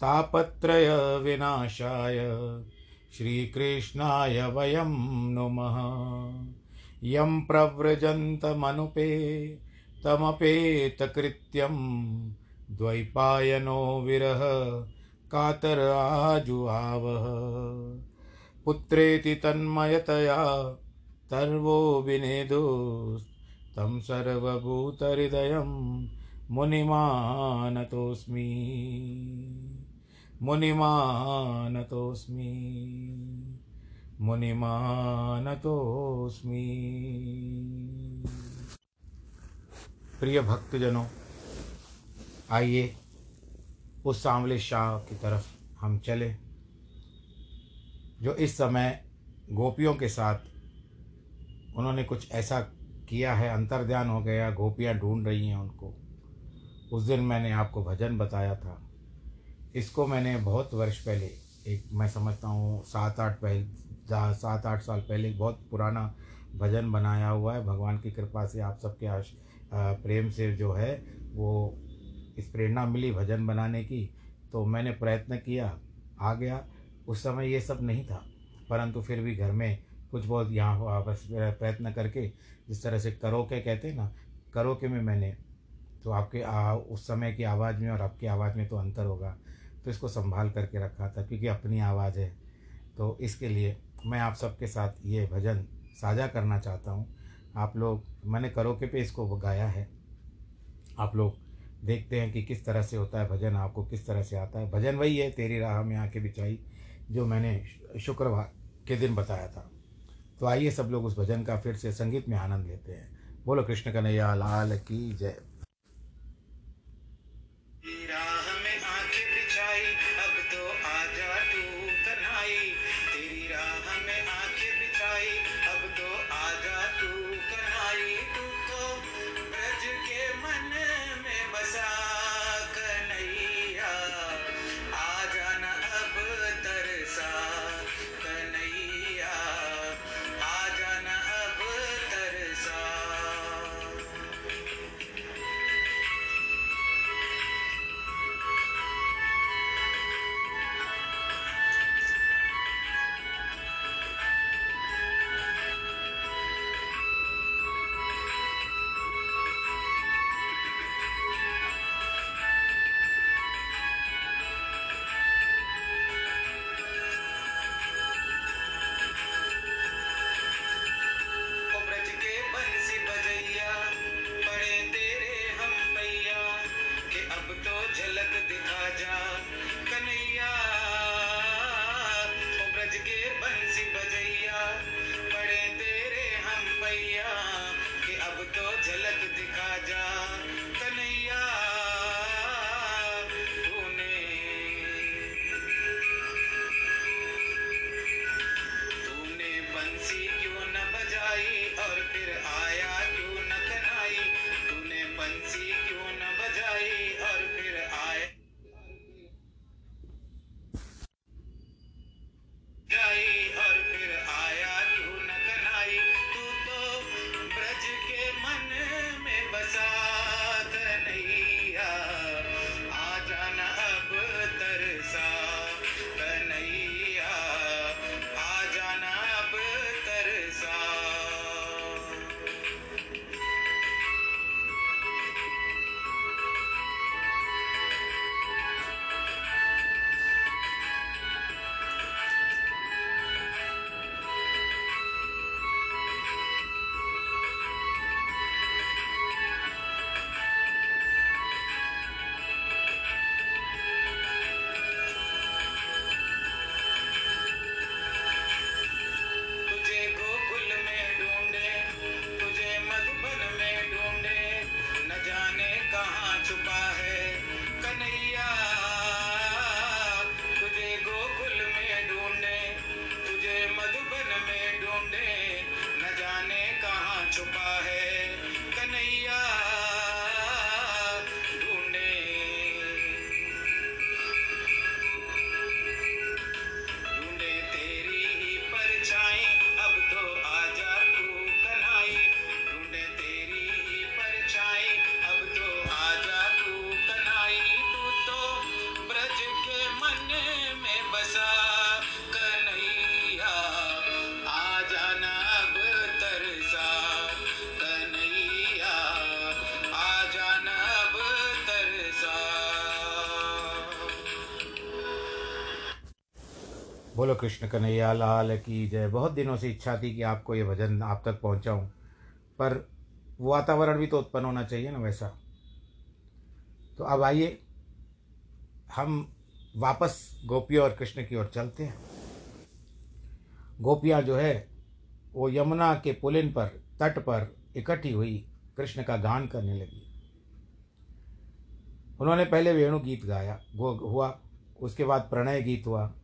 तापत्रयविनाशाय श्रीकृष्णाय वयं नुमः। यं प्रव्रजन्तमनुपे, तमपेतकृत्यं द्वैपायनो विरह, कातर आजुहावः। पुत्रेति तन्मयतया, तर्वो विनेदुस्तं सर्वभूतहृदयं मुनिमानतोऽस्मि। मुनिमानतोऽस्मि। मुनिमानतोऽस्मि। प्रिय भक्तजनों, आइए उस सांवले शाह की तरफ़ हम चले, जो इस समय गोपियों के साथ उन्होंने कुछ ऐसा किया है, अंतर्ध्यान हो गया, गोपियाँ ढूंढ रही हैं उनको। उस दिन मैंने आपको भजन बताया था। इसको मैंने बहुत वर्ष पहले एक मैं समझता हूँ सात आठ पहले सात आठ साल पहले बहुत पुराना भजन बनाया हुआ है। भगवान की कृपा से आप सबके आश प्रेम से जो है वो इस प्रेरणा मिली भजन बनाने की। तो मैंने प्रयत्न किया आ गया। उस समय ये सब नहीं था परंतु फिर भी घर में कुछ बहुत यहाँ वापस प्रयत्न करके जिस तरह से करो के कहते हैं ना करो के में मैंने तो आपके आ, उस समय की आवाज़ में और आपकी आवाज़ में तो अंतर होगा। तो इसको संभाल करके रखा था, क्योंकि अपनी आवाज़ है। तो इसके लिए मैं आप सबके साथ ये भजन साझा करना चाहता हूँ। आप लोग, मैंने करोके पे इसको गाया है। आप लोग देखते हैं कि किस तरह से होता है भजन, आपको किस तरह से आता है। भजन वही है, तेरी राह में आके बिछाई, जो मैंने शुक्रवार के दिन बताया था। तो आइए सब लोग उस भजन का फिर से संगीत में आनंद लेते हैं। बोलो, कृष्ण कन्हैया, लाल की जय। राजा बोलो कृष्ण कन्हैया, लाल की जय। बहुत दिनों से इच्छा थी कि आपको ये भजन आप तक पहुंचाऊं, पर वातावरण भी तो उत्पन्न होना चाहिए ना वैसा। तो अब आइए, हम वापस गोपियों और कृष्ण की ओर चलते हैं। गोपियाँ जो है, वो यमुना के पुलिन पर, तट पर इकट्ठी हुई कृष्ण का गान करने लगी। उन्होंने पहले वेणु गीत गाया, वो हुआ, उसके बाद प्रणय गीत हुआ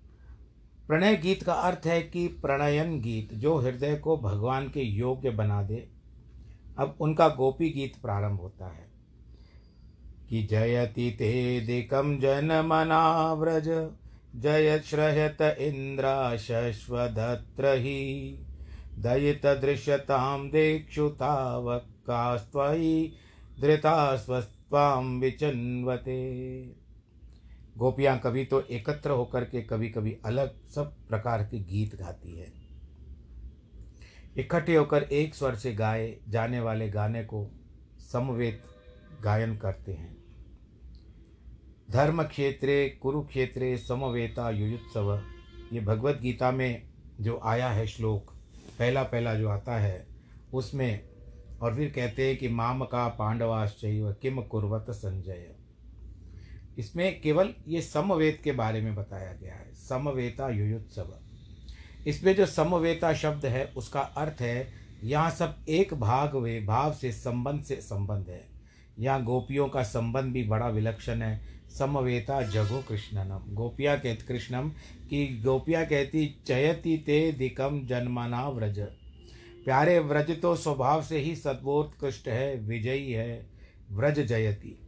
प्रणय गीत का अर्थ है कि प्रणयन गीत, जो हृदय को भगवान के योग्य बना दे। अब उनका गोपी गीत प्रारंभ होता है। कि जयति ते दिकम जन मनाव्रज, जय श्रयत इन्द्रा शश्वदत्र हि। दयितदृश्यतां देक्षुतावकास्त्वयि धृता स्वस्त्वां विचन्वते। गोपियाँ कभी तो एकत्र होकर के कभी कभी अलग सब प्रकार के गीत गाती है। इकट्ठे होकर एक स्वर से गाए जाने वाले गाने को समवेत गायन करते हैं। धर्म क्षेत्रे कुरुक्षेत्रे समवेता युयुत्सव। ये भगवत गीता में जो आया है श्लोक पहला पहला जो आता है, उसमें और फिर कहते हैं कि माम का पांडवाश्चैव किम कुर्वत संजय। इसमें केवल ये समवेत के बारे में बताया गया है। समवेता युयुत्सव। इसमें जो समवेता शब्द है, उसका अर्थ है, यहाँ सब एक भाग वे भाव से संबंध से संबंध है। यहाँ गोपियों का संबंध भी बड़ा विलक्षण है। समवेता जगो कृष्णनम। गोपिया कहत कृष्णम कि गोपिया कहती, चयति ते दिकम जन्मना व्रज। प्यारे व्रज तो स्वभाव से ही सद्वोत्कृष्ट है, विजयी है। व्रज जयति।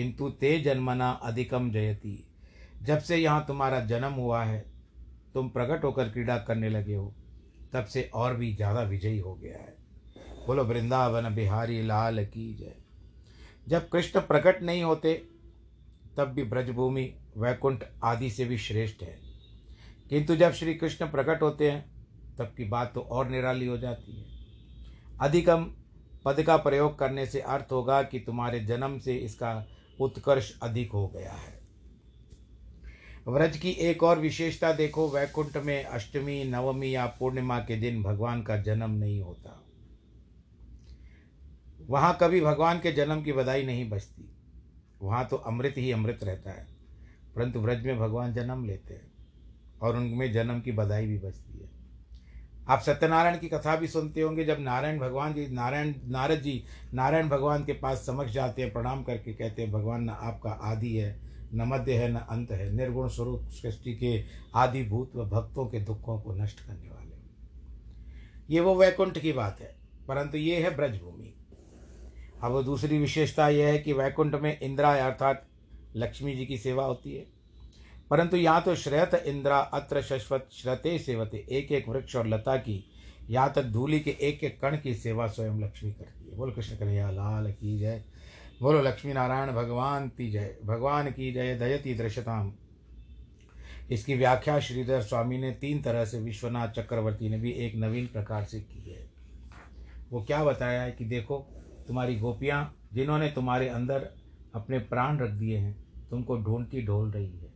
किंतु ते जन्मना अधिकम जयती। जब से यहाँ तुम्हारा जन्म हुआ है, तुम प्रकट होकर क्रीड़ा करने लगे हो, तब से और भी ज़्यादा विजयी हो गया है। बोलो, वृंदावन बिहारी लाल की जय। जब कृष्ण प्रकट नहीं होते, तब भी ब्रजभूमि, वैकुंठ आदि से भी श्रेष्ठ है। किंतु जब श्री कृष्ण प्रकट होते हैं, तब की बात तो और निराली हो जाती है। अधिकम पद का प्रयोग करने से अर्थ होगा कि तुम्हारे जन्म से इसका उत्कर्ष अधिक हो गया है। व्रज की एक और विशेषता देखो, वैकुंठ में अष्टमी, नवमी या पूर्णिमा के दिन भगवान का जन्म नहीं होता। वहाँ कभी भगवान के जन्म की बधाई नहीं बचती वहाँ तो अमृत ही अमृत रहता है, परंतु व्रज में भगवान जन्म लेते हैं और उनमें जन्म की बधाई भी बचती है। आप सत्यनारायण की कथा भी सुनते होंगे, जब नारायण भगवान जी, नारायण, नारद जी नारायण भगवान के पास समक्ष जाते हैं, प्रणाम करके कहते हैं, भगवान, न आपका आदि है, न मध्य है, न अंत है। निर्गुण स्वरूप सृष्टि के आदिभूत व भक्तों के दुखों को नष्ट करने वाले ये वो वैकुंठ की बात है, परंतु ये है ब्रजभूमि। अब दूसरी विशेषता यह है कि वैकुंठ में इंदिरा अर्थात लक्ष्मी जी की सेवा होती है। परंतु यहाँ तो श्रेयत इंद्रा, अत्र शश्वत, श्रते सेवते एक एक वृक्ष और लता की यहाँ तक धूलि के एक एक कण की सेवा स्वयं लक्ष्मी करती है। बोल कृष्ण कन्हैया, लाल की जय। बोलो लक्ष्मी नारायण भगवान की जय। भगवान की जय, दयति दृश्यताम। इसकी व्याख्या श्रीधर स्वामी ने तीन तरह से विश्वनाथ चक्रवर्ती ने भी एक नवीन प्रकार से की है। वो क्या बताया है कि देखो, तुम्हारी गोपियाँ, जिन्होंने तुम्हारे अंदर अपने प्राण रख दिए हैं, तुमको ढूंढती ढोल रही है।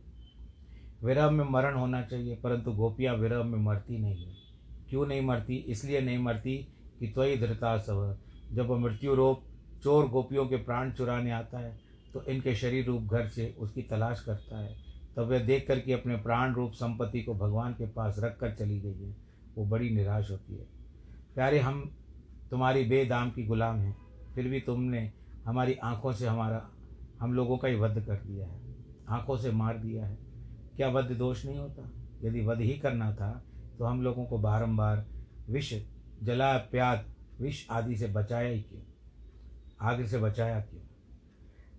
विरह में मरण होना चाहिए, परंतु गोपियाँ विरह में मरती नहीं है। क्यों नहीं मरती? इसलिए नहीं मरती कि त्वयी धृता सव जब मृत्यु रोग चोर गोपियों के प्राण चुराने आता है तो इनके शरीर रूप घर से उसकी तलाश करता है। तब वह देख करके अपने प्राण रूप संपत्ति को भगवान के पास रख कर चली गई है, वो बड़ी निराश होती है। प्यारे, हम तुम्हारी बेदाम की गुलाम हैं। फिर भी तुमने हमारी आँखों से हमारा, हम लोगों का ही वध कर दिया है। आँखों से मार दिया है। क्या वध दोष नहीं होता? यदि वध ही करना था तो हम लोगों को बारंबार विष, जला, प्याद, विष आदि से बचाया ही क्यों? आग से बचाया क्यों?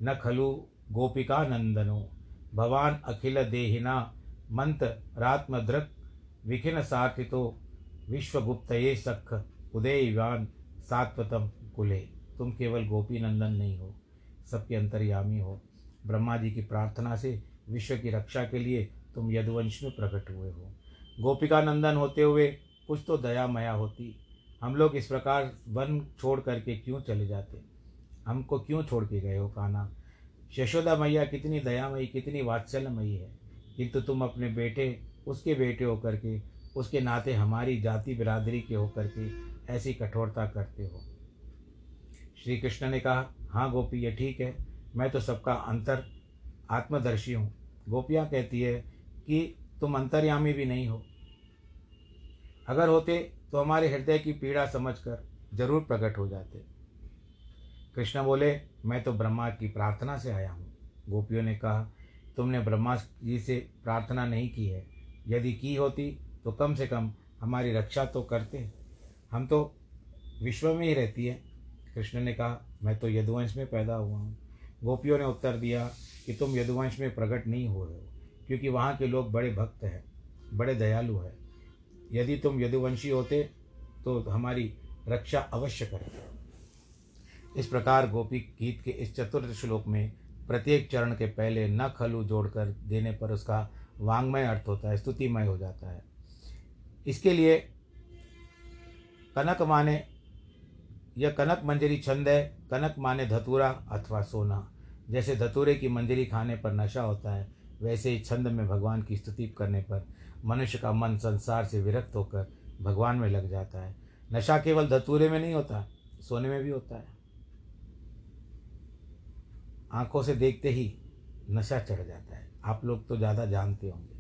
न खलु गोपिका नंदनो, भवान अखिल देहिना, मंत रात्मद्रक, विखिन सार्थितो विश्वगुप्त ये सख उदयवान सात्वतम कुले। तुम केवल गोपी नंदन नहीं हो, सबके अंतर्यामी हो। ब्रह्मा जी की प्रार्थना से विश्व की रक्षा के लिए तुम यदुवंश में प्रकट हुए हो। गोपिका नंदन होते हुए कुछ तो दया मया होती। हम लोग इस प्रकार वन छोड़ करके क्यों चले जाते? हमको क्यों छोड़ के गए हो काना यशोदा मैया कितनी दयामयी, कितनी वात्सल्यमयी है। किंतु तुम अपने बेटे, उसके बेटे होकर के, उसके नाते हमारी जाति बिरादरी के होकर के ऐसी कठोरता करते हो। श्री कृष्ण ने कहा हाँ गोपी, ये ठीक है। मैं तो सबका अंतर आत्मदर्शी हूँ। गोपियाँ कहती है कि तुम अंतर्यामी भी नहीं हो। अगर होते तो हमारे हृदय की पीड़ा समझकर ज़रूर प्रकट हो जाते। कृष्ण बोले, मैं तो ब्रह्मा की प्रार्थना से आया हूँ। गोपियों ने कहा, तुमने ब्रह्मा जी से प्रार्थना नहीं की है। यदि की होती तो कम से कम हमारी रक्षा तो करते। हम तो विश्व में ही रहती है। कृष्ण ने कहा, मैं तो यदुवंश में पैदा हुआ हूँ। गोपियों ने उत्तर दिया कि तुम यदुवंश में प्रकट नहीं हो रहे हो, क्योंकि वहाँ के लोग बड़े भक्त हैं, बड़े दयालु हैं। यदि तुम यदुवंशी होते तो हमारी रक्षा अवश्य करते इस प्रकार गोपी गीत के इस चतुर्थ श्लोक में प्रत्येक चरण के पहले न खलु जोड़कर देने पर उसका वांग्मय अर्थ होता है, स्तुतिमय हो जाता है। इसके लिए कनक माने यह कनक मंजरी छंद है, कनक माने धतूरा अथवा सोना। जैसे धतूरे की मंजरी खाने पर नशा होता है, वैसे ही छंद में भगवान की स्तुति करने पर मनुष्य का मन संसार से विरक्त होकर भगवान में लग जाता है। नशा केवल धतूरे में नहीं होता, सोने में भी होता है। आँखों से देखते ही नशा चढ़ जाता है। आप लोग तो ज़्यादा जानते होंगे।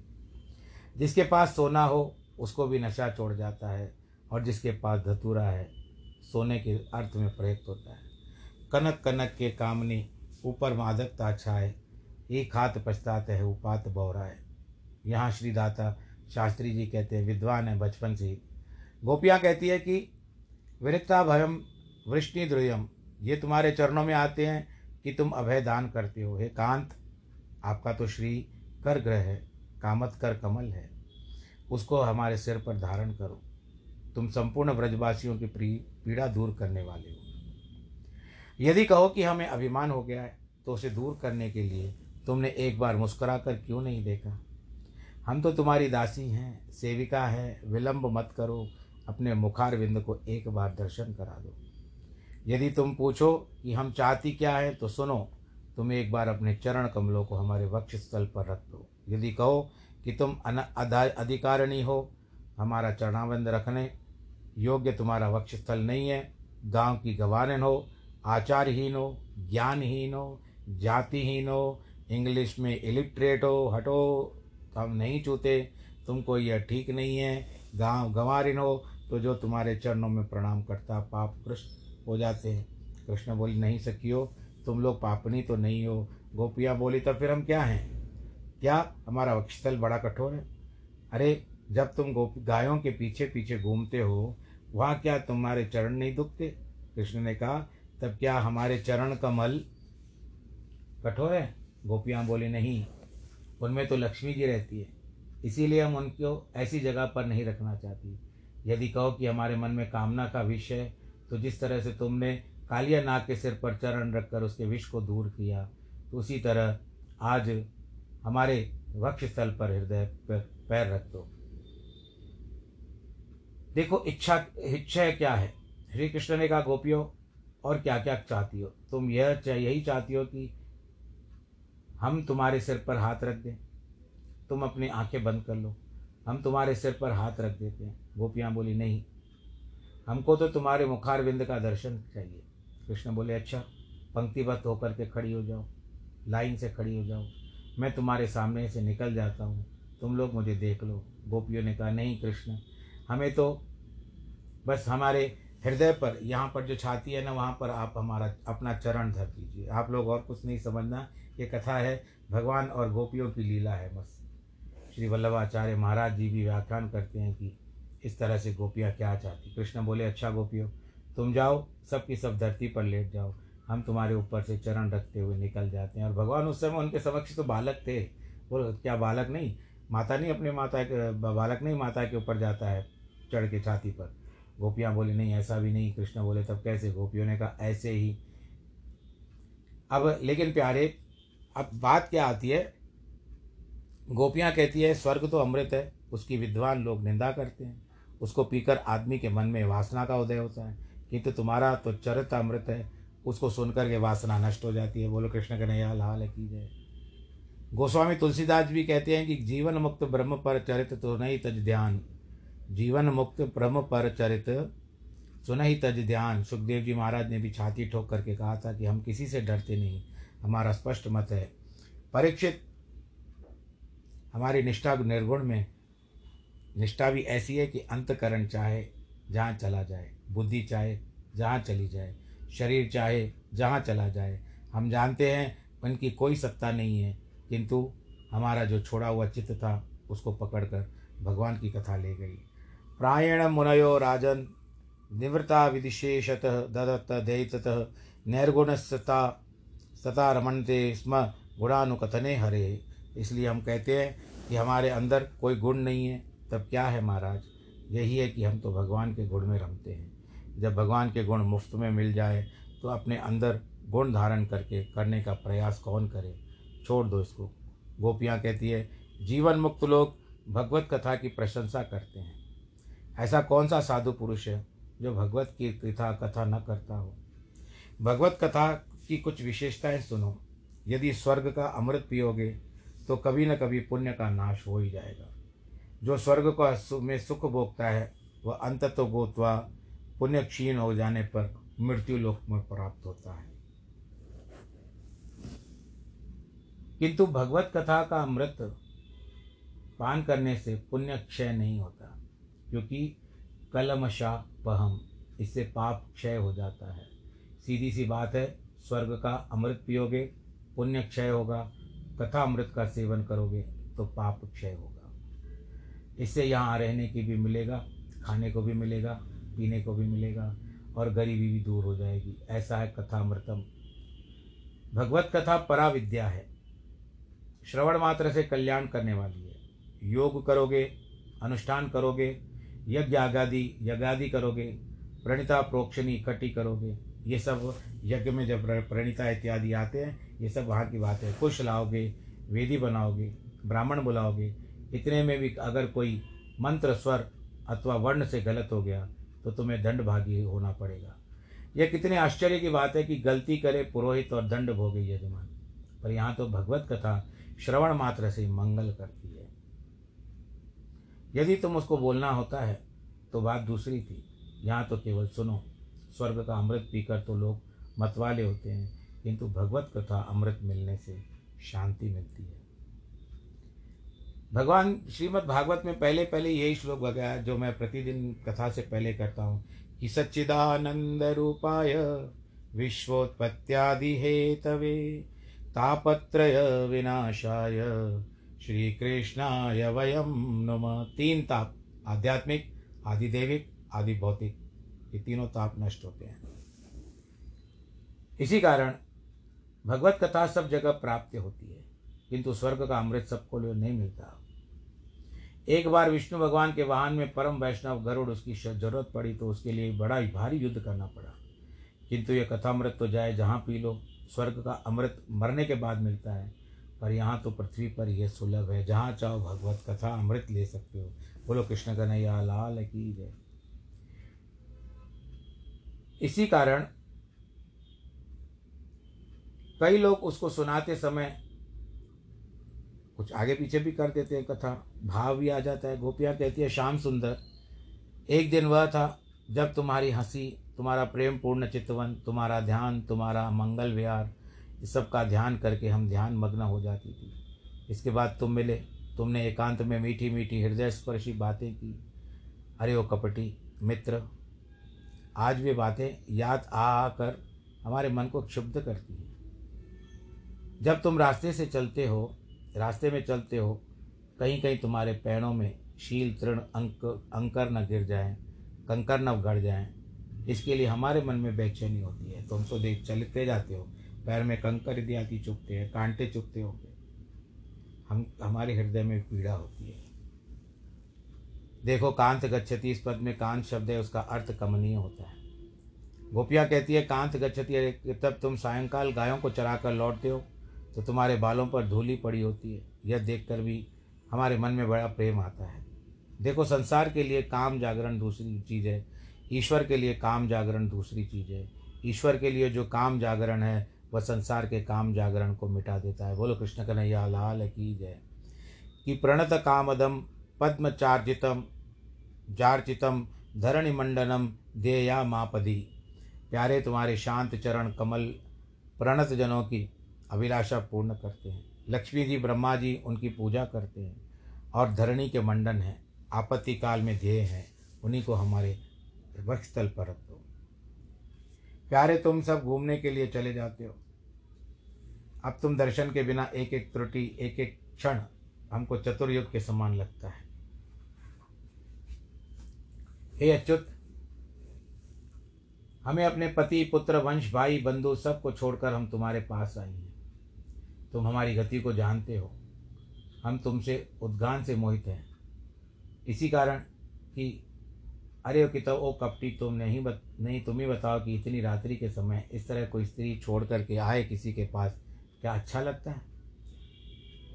जिसके पास सोना हो, उसको भी नशा छोड़ जाता है, और जिसके पास धतूरा है सोने के अर्थ में प्रयुक्त होता है। कनक कनक के कामनी, ऊपर मादकता छाए, एक हाथ पछताते है, उपात बौरा है यहाँ श्रीदाता शास्त्री जी कहते हैं, विद्वान है बचपन से ही। गोपियाँ कहती है कि, विरक्ता भयम वृष्णि द्रुयम, ये तुम्हारे चरणों में आते हैं कि तुम अभय दान करते हो। हे कांत, आपका तो श्री कर ग्रह है, कामत कर कमल है। उसको हमारे सिर पर धारण करो। तुम संपूर्ण ब्रजवासियों की पीड़ा दूर करने वाले हो। यदि कहो कि हमें अभिमान हो गया है तो उसे दूर करने के लिए तुमने एक बार मुस्कुरा कर क्यों नहीं देखा? हम तो तुम्हारी दासी हैं, सेविका है, विलंब मत करो, अपने मुखार विंद को एक बार दर्शन करा दो। यदि तुम पूछो कि हम चाहती क्या है तो सुनो, तुम एक बार अपने चरण कमलों को हमारे वक्ष स्थल पर रख दो। यदि कहो कि तुम अधिकारिणी हो, हमारा चरणाबंद रखने योग्य तुम्हारा वक्ष स्थल नहीं है। गाँव की गवारन हो, आचारहीन हो, ज्ञानहीन हो, जातिहीन हो, इंग्लिश में इलिटरेट हो, हटो, हम नहीं छूते, तुमको यह ठीक नहीं है। गाँव गंवारिन हो तो जो तुम्हारे चरणों में प्रणाम करता पाप कृष्ण हो जाते हैं। कृष्ण बोली, नहीं सकियो तुम लोग पापनी तो नहीं हो। गोपियाँ बोली तो फिर हम क्या हैं? क्या हमारा वक्षस्थल बड़ा कठोर है? अरे, जब तुम गोपी, गायों के पीछे पीछे घूमते हो वहाँ क्या तुम्हारे चरण नहीं दुखते? कृष्ण ने कहा, तब क्या हमारे चरण कमल कठोर है? गोपियाँ बोली, नहीं, उनमें तो लक्ष्मी जी रहती है, इसीलिए हम उनको ऐसी जगह पर नहीं रखना चाहती। यदि कहो कि हमारे मन में कामना का विष है तो जिस तरह से तुमने कालिया नाग के सिर पर चरण रखकर उसके विष को दूर किया तो उसी तरह आज हमारे वक्ष स्थल पर हृदय पर पैर रख दो। देखो, इच्छा इच्छा क्या है? श्री कृष्ण ने कहा, गोपियों, और क्या क्या चाहती हो? तुम यह यही चाहती हो कि हम तुम्हारे सिर पर हाथ रख दें? तुम अपनी आँखें बंद कर लो। हम तुम्हारे सिर पर हाथ रख देते हैं। गोपियाँ बोली, नहीं, हमको तो तुम्हारे मुखार विंद का दर्शन चाहिए। कृष्ण बोले अच्छा पंक्तिबद्ध होकर के खड़ी हो जाओ, लाइन से खड़ी हो जाओ। मैं तुम्हारे सामने से निकल जाता हूँ। तुम लोग मुझे देख लो। गोपियों ने कहा, नहीं, कृष्ण हमें तो बस हमारे हृदय पर, यहाँ पर जो छाती है ना, वहाँ पर आप हमारा, अपना चरण धर दीजिए आप लोग और कुछ नहीं समझना, ये कथा है, भगवान और गोपियों की लीला है बस। श्री वल्लभाचार्य महाराज जी भी व्याख्यान करते हैं कि इस तरह से गोपियाँ क्या चाहती। कृष्ण बोले अच्छा गोपियों, तुम जाओ सब की सब धरती पर लेट जाओ। हम तुम्हारे ऊपर से चरण रखते हुए निकल जाते हैं। और भगवान उस समय उनके समक्ष तो बालक थे। बोलो क्या बालक नहीं, माता नहीं अपने माता के, बालक नहीं, माता के ऊपर जाता है। चढ़ के छाती पर। गोपियाँ बोली, नहीं, ऐसा भी नहीं। कृष्ण बोले, तब कैसे? गोपियों ने कहा, ऐसे ही। अब, लेकिन प्यारे, अब बात क्या आती है? गोपियाँ कहती है, स्वर्ग तो अमृत है, उसकी विद्वान लोग निंदा करते हैं। उसको पीकर आदमी के मन में वासना का उदय होता है। किंतु तुम्हारा तो चरित अमृत है, उसको सुनकर के वासना नष्ट हो जाती है। बोलो, कृष्ण के नया है, की जाए गोस्वामी तुलसीदास भी कहते हैं कि, जीवन मुक्त ब्रह्म पर चरित तो नहीं, तज ध्यान। जीवन मुक्त ब्रह्म पर चरित सुन ही तज ध्यान। सुखदेव जी महाराज ने भी छाती ठोक करके कहा था कि हम किसी से डरते नहीं, हमारा स्पष्ट मत है। परीक्षित, हमारी निष्ठा निर्गुण में, निष्ठा भी ऐसी है कि अंतकरण चाहे जहाँ चला जाए, बुद्धि चाहे जहाँ चली जाए, शरीर चाहे जहाँ चला जाए। हम जानते हैं उनकी कोई सत्ता नहीं है, किंतु हमारा जो छोड़ा हुआ चित्त था, उसको पकड़कर भगवान की कथा ले गई। प्रायण मुनयो राजन निवृत्ता विदिशेषतः ददत्त दयिततः नैर्गुणस्ता सता रमणते स्म गुणानुकथने हरे। इसलिए हम कहते हैं कि हमारे अंदर कोई गुण नहीं है, तब क्या है महाराज? यही है कि हम तो भगवान के गुण में रमते हैं। जब भगवान के गुण मुफ़्त में मिल जाए तो अपने अंदर गुण धारण करके करने का प्रयास कौन करे? छोड़ दो इसको। गोपियाँ कहती है, जीवन मुक्त लोग भगवत कथा की प्रशंसा करते हैं। ऐसा कौन सा साधु पुरुष है जो भगवत की कथा कथा न करता हो? भगवत कथा की कुछ विशेषताएँ सुनो। यदि स्वर्ग का अमृत पियोगे तो कभी न कभी पुण्य का नाश हो ही जाएगा। जो स्वर्ग को में सुख भोगता है, वह अंत तो गोतवा पुण्य क्षीण हो जाने पर मृत्यु लोक में प्राप्त होता है। किंतु भगवत कथा का अमृत पान करने से पुण्य क्षय नहीं होता। क्योंकि कलमशा पहम, इससे पाप क्षय हो जाता है। सीधी सी बात है, स्वर्ग का अमृत पियोगे, पुण्य क्षय होगा कथा अमृत का सेवन करोगे तो पाप क्षय होगा। इससे यहाँ रहने की भी मिलेगा, खाने को भी मिलेगा, पीने को भी मिलेगा, और गरीबी भी दूर हो जाएगी। ऐसा है कथा अमृतम भगवत कथा परा विद्या है। श्रवण मात्र से कल्याण करने वाली है। योग करोगे, अनुष्ठान करोगे यज्ञ आगादि यज्ञादि करोगे, प्रणिता, प्रोक्षणी इकट्ठी करोगे, ये सब यज्ञ में जब प्रणिता इत्यादि आते हैं, ये सब वहाँ की बात। है कुश लाओगे, वेदी बनाओगे, ब्राह्मण बुलाओगे, इतने में भी अगर कोई मंत्र, स्वर अथवा वर्ण से गलत हो गया तो तुम्हें दंड भागी होना पड़ेगा। यह कितने आश्चर्य की बात है कि गलती करे पुरोहित और दंड भोगे यजमान। पर यहाँ तो भगवत कथा श्रवण मात्र से मंगल करती है। यदि तुम उसको बोलना होता है तो बात दूसरी थी। यहाँ तो केवल सुनो, स्वर्ग का अमृत पीकर तो लोग मतवाले होते हैं, किंतु भगवत कथा अमृत मिलने से शांति मिलती है। भगवान श्रीमद् भागवत में पहले पहले यही श्लोक लगाया जो मैं प्रतिदिन कथा से पहले करता हूँ। कि सच्चिदानंद रूपाय विश्वोत्पत्त्यादि हेतवे तापत्रय विनाशाय श्री कृष्णाय वयम नम। तीन ताप, आध्यात्मिक, आदिदेविक आदि भौतिक ये तीनों ताप नष्ट होते हैं। इसी कारण भगवत कथा सब जगह प्राप्त होती है, किंतु स्वर्ग का अमृत सबको नहीं मिलता। एक बार विष्णु भगवान के वाहन में परम वैष्णव गरुड़ उसकी ज़रूरत पड़ी तो उसके लिए बड़ा ही भारी युद्ध करना पड़ा। किंतु ये कथामृत तो जाए जहाँ पी लो, स्वर्ग का अमृत मरने के बाद मिलता है। पर यहाँ तो पृथ्वी पर यह सुलभ है। जहाँ चाहो भगवत कथा अमृत ले सकते हो। बोलो, कृष्ण कन्हैया लाल की जय। इसी कारण कई लोग उसको सुनाते समय कुछ आगे पीछे भी कर देते हैं कथा। भाव भी आ जाता है। गोपियाँ कहती है, श्याम सुंदर, एक दिन वह था जब तुम्हारी हँसी, तुम्हारा प्रेम पूर्ण चितवन, तुम्हारा ध्यान, तुम्हारा मंगल विहार इस सब का ध्यान करके हम ध्यान मग्न हो जाती थी। इसके बाद तुम मिले, तुमने एकांत में मीठी मीठी हृदय स्पर्शी बातें की। अरे ओ कपटी, मित्र, आज वे बातें याद आ आकर हमारे मन को क्षुब्ध करती है। जब तुम रास्ते से चलते हो, रास्ते में चलते हो कहीं कहीं तुम्हारे पैरों में शील, तृण, अंक, अंकर न गिर जाएँ, कंकर न गड़ जाएँ, इसके लिए हमारे मन में बेचैनी होती है। तुम तो देख चलते जाते हो। पैर में कंकर इत्यादि चुपते हैं, कांटे चुपते होंगे। हम, हमारे हृदय में पीड़ा होती है। देखो, कांत गच्छति इस पद में कांत शब्द है, उसका अर्थ कमनीय होता है। गोपियाँ कहती है, कांत गच्छति तब तुम सायंकाल गायों को चरा कर लौटते हो तो तुम्हारे बालों पर धूली पड़ी होती है। यह देखकर भी हमारे मन में बड़ा प्रेम आता है। देखो, संसार के लिए काम जागरण दूसरी चीज़ है, ईश्वर के लिए काम जागरण दूसरी चीज़ है। ईश्वर के लिए जो काम जागरण है वह संसार के काम जागरण को मिटा देता है। बोलो, कृष्ण कन्हैया, लाल की जय। कि प्रणत कामदम, पद्मचार्जितम जार्चितम धरणिमंडनम देया मापदी प्यारे तुम्हारे शांत चरण कमल प्रणत जनों की अभिलाषा पूर्ण करते हैं। लक्ष्मी जी, ब्रह्मा जी, उनकी पूजा करते हैं और धरणी के मंडन हैं। आपत्ति काल में ध्येय हैं। उन्हीं को हमारे वक्षस्थल पर रख। दो प्यारे, तुम सब घूमने के लिए चले जाते हो। अब तुम दर्शन के बिना एक एक त्रुटि एक एक क्षण हमको चतुर्युग के समान लगता है। हे अच्युत, हमें अपने पति, पुत्र, वंश, भाई, बंधु सबको छोड़कर हम तुम्हारे पास आए हैं। तुम हमारी गति को जानते हो। हम तुमसे उद्गान से मोहित हैं। इसी कारण कि अरे ओ तो ओ कपटी, तुम नहीं बत, नहीं, तुम ही बताओ कि इतनी रात्रि के समय इस तरह कोई स्त्री छोड़ करके आए किसी के पास क्या अच्छा लगता है?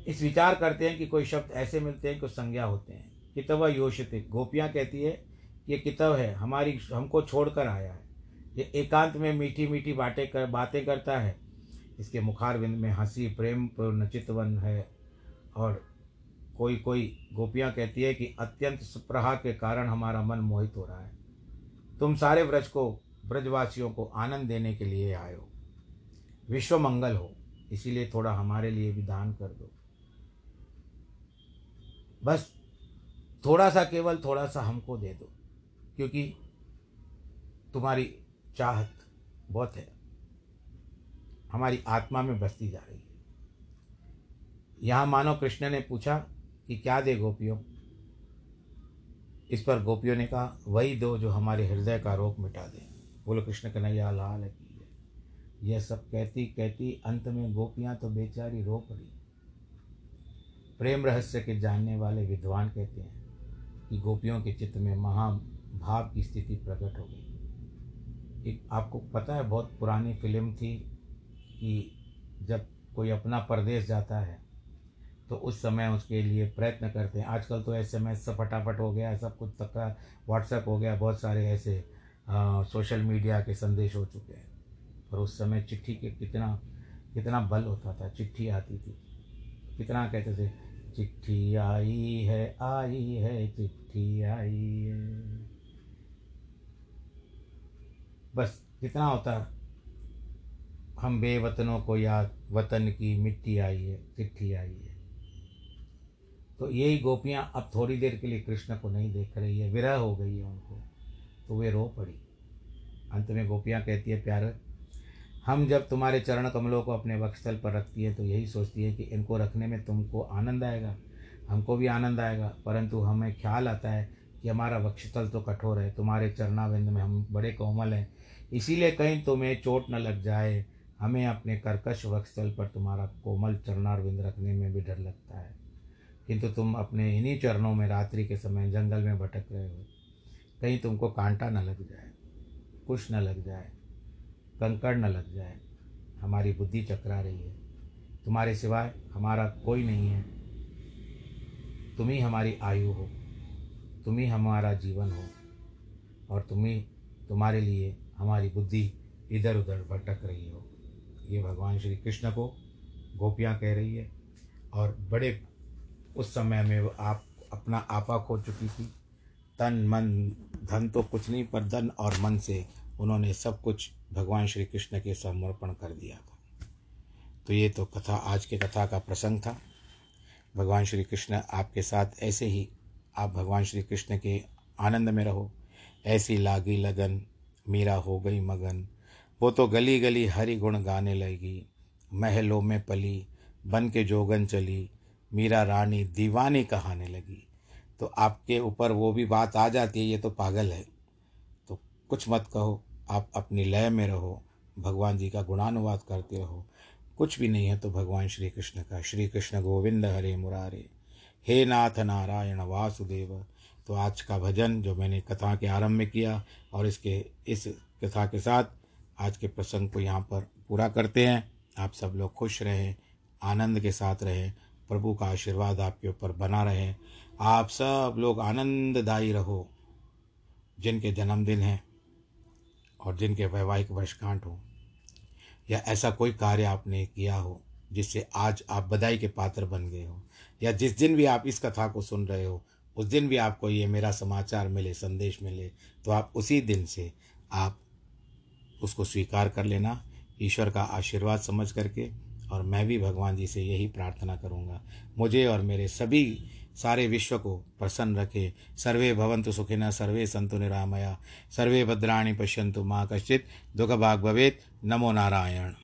इस विचार करते हैं कि कोई शब्द ऐसे मिलते हैं कुछ संज्ञा होते हैं। कितव योशित गोपियाँ कहती है, ये कितव है? हमारी, हमको छोड़कर आया है। ये एकांत में मीठी मीठी बातें कर, बातें करता है। इसके मुखारविंद में हँसी, प्रेम पूर्ण चितवन है। और कोई कोई गोपियाँ कहती है कि अत्यंत सुप्रहा के कारण हमारा मन मोहित हो रहा है। तुम सारे व्रज को, ब्रजवासियों को आनंद देने के लिए हो। विश्व मंगल हो। इसीलिए थोड़ा हमारे लिए भी दान कर दो। बस थोड़ा सा केवल थोड़ा सा हमको दे दो, क्योंकि तुम्हारी चाहत बहुत है। हमारी आत्मा में बसती जा रही है। यहाँ मानो कृष्ण ने पूछा कि क्या दे गोपियों? इस पर गोपियों ने कहा, वही दो जो हमारे हृदय का रोग मिटा दे। बोलो, कृष्ण कन्हैया, लाल की यह सब कहती कहती अंत में गोपियाँ तो बेचारी रो पड़ी। प्रेम रहस्य के जानने वाले विद्वान कहते हैं कि गोपियों के चित्त में महाभाव की स्थिति प्रकट हो गई। एक आपको पता है बहुत पुरानी फ़िल्म थी कि जब कोई अपना परदेश जाता है तो उस समय उसके लिए प्रयत्न करते हैं। आजकल तो एस एम एस फटाफट हो गया सब कुछ तक व्हाट्सएप हो गया बहुत सारे ऐसे आ, सोशल मीडिया के संदेश हो चुके हैं। पर उस समय चिट्ठी के कितना कितना बल होता था, चिट्ठी आती थी। कितना कहते थे, चिट्ठी आई है आई है, चिट्ठी आई है। बस कितना होता, हम बेवतनों को याद, वतन की मिट्टी आई है, चिट्ठी आई है। तो यही गोपियाँ अब थोड़ी देर के लिए कृष्ण को नहीं देख रही है, विरह हो गई है उनको। तो वे रो पड़ी। अंत में गोपियाँ कहती है, प्यार हम जब तुम्हारे चरण कमलों को अपने वक्षस्थल पर रखती है तो यही सोचती है कि इनको रखने में तुमको आनंद आएगा। हमको भी आनंद आएगा, परंतु हमें ख्याल आता है कि हमारा वक्षस्थल तो कठोर है, तुम्हारे चरणाविंद में हम बड़े कोमल हैं। इसीलिए कहीं तुम्हें चोट न लग जाए, हमें अपने कर्कश वक्षस्थल पर तुम्हारा कोमल चरणारविंद रखने में भी डर लगता है। किंतु तुम अपने इन्हीं चरणों में रात्रि के समय जंगल में भटक रहे हो, कहीं तुमको कांटा न लग जाए, कुछ न लग जाए। कंकड़ न लग जाए। हमारी बुद्धि चकरा रही है। तुम्हारे सिवाय हमारा कोई नहीं है। तुम ही हमारी आयु हो। तुम ही हमारा जीवन हो। और तुम ही तुम्हारे लिए हमारी बुद्धि इधर उधर भटक रही हो। ये भगवान श्री कृष्ण को गोपियाँ कह रही है। और बड़े उस समय में आप, अपना आपा खो चुकी थी। तन, मन, धन तो कुछ नहीं, पर धन और मन से उन्होंने सब कुछ भगवान श्री कृष्ण के समर्पण कर दिया था। तो ये तो कथा, आज के कथा का प्रसंग था। भगवान श्री कृष्ण आपके साथ ऐसे ही, आप भगवान श्री कृष्ण के आनंद में रहो। ऐसी लागी लगन, मीरा हो गई मगन। वो तो गली गली हरि गुण गाने लगी, महलों में पली, बन के जोगन चली, मीरा रानी दीवानी कहाने लगी। तो आपके ऊपर वो भी बात आ जाती है, ये तो पागल है। तो कुछ मत कहो आप अपनी लय में रहो, भगवान जी का गुणानुवाद करते रहो। कुछ भी नहीं है तो भगवान श्री कृष्ण का, श्री कृष्ण गोविंद हरे मुरारे। हे नाथ नारायण वासुदेव तो आज का भजन जो मैंने कथा के आरंभ में किया और इसके, इस कथा के साथ आज के प्रसंग को यहाँ पर पूरा करते हैं। आप सब लोग खुश रहें, आनंद के साथ रहें, प्रभु का आशीर्वाद आपके ऊपर बना रहे। आप सब लोग आनंददायी रहो। जिनके जन्मदिन हैं और जिनके वैवाहिक वर्षगांठ हो, या ऐसा कोई कार्य आपने किया हो जिससे आज आप बधाई के पात्र बन गए हो, या जिस दिन भी आप इस कथा को सुन रहे हो, उस दिन भी आपको ये मेरा समाचार मिले, संदेश मिले तो आप उसी दिन से आप उसको स्वीकार कर लेना, ईश्वर का आशीर्वाद समझ करके, और मैं भी भगवान जी से यही प्रार्थना करूँगा। मुझे और मेरे सभी सारे विश्व को प्रसन्न रखे। सर्वे भवन्तु सुखिनः, सर्वे सन्तु निरामया। सर्वे भद्राणि पश्यन्तु माँ कश्चित् दुःखभाग् भवेत्। नमो नारायण।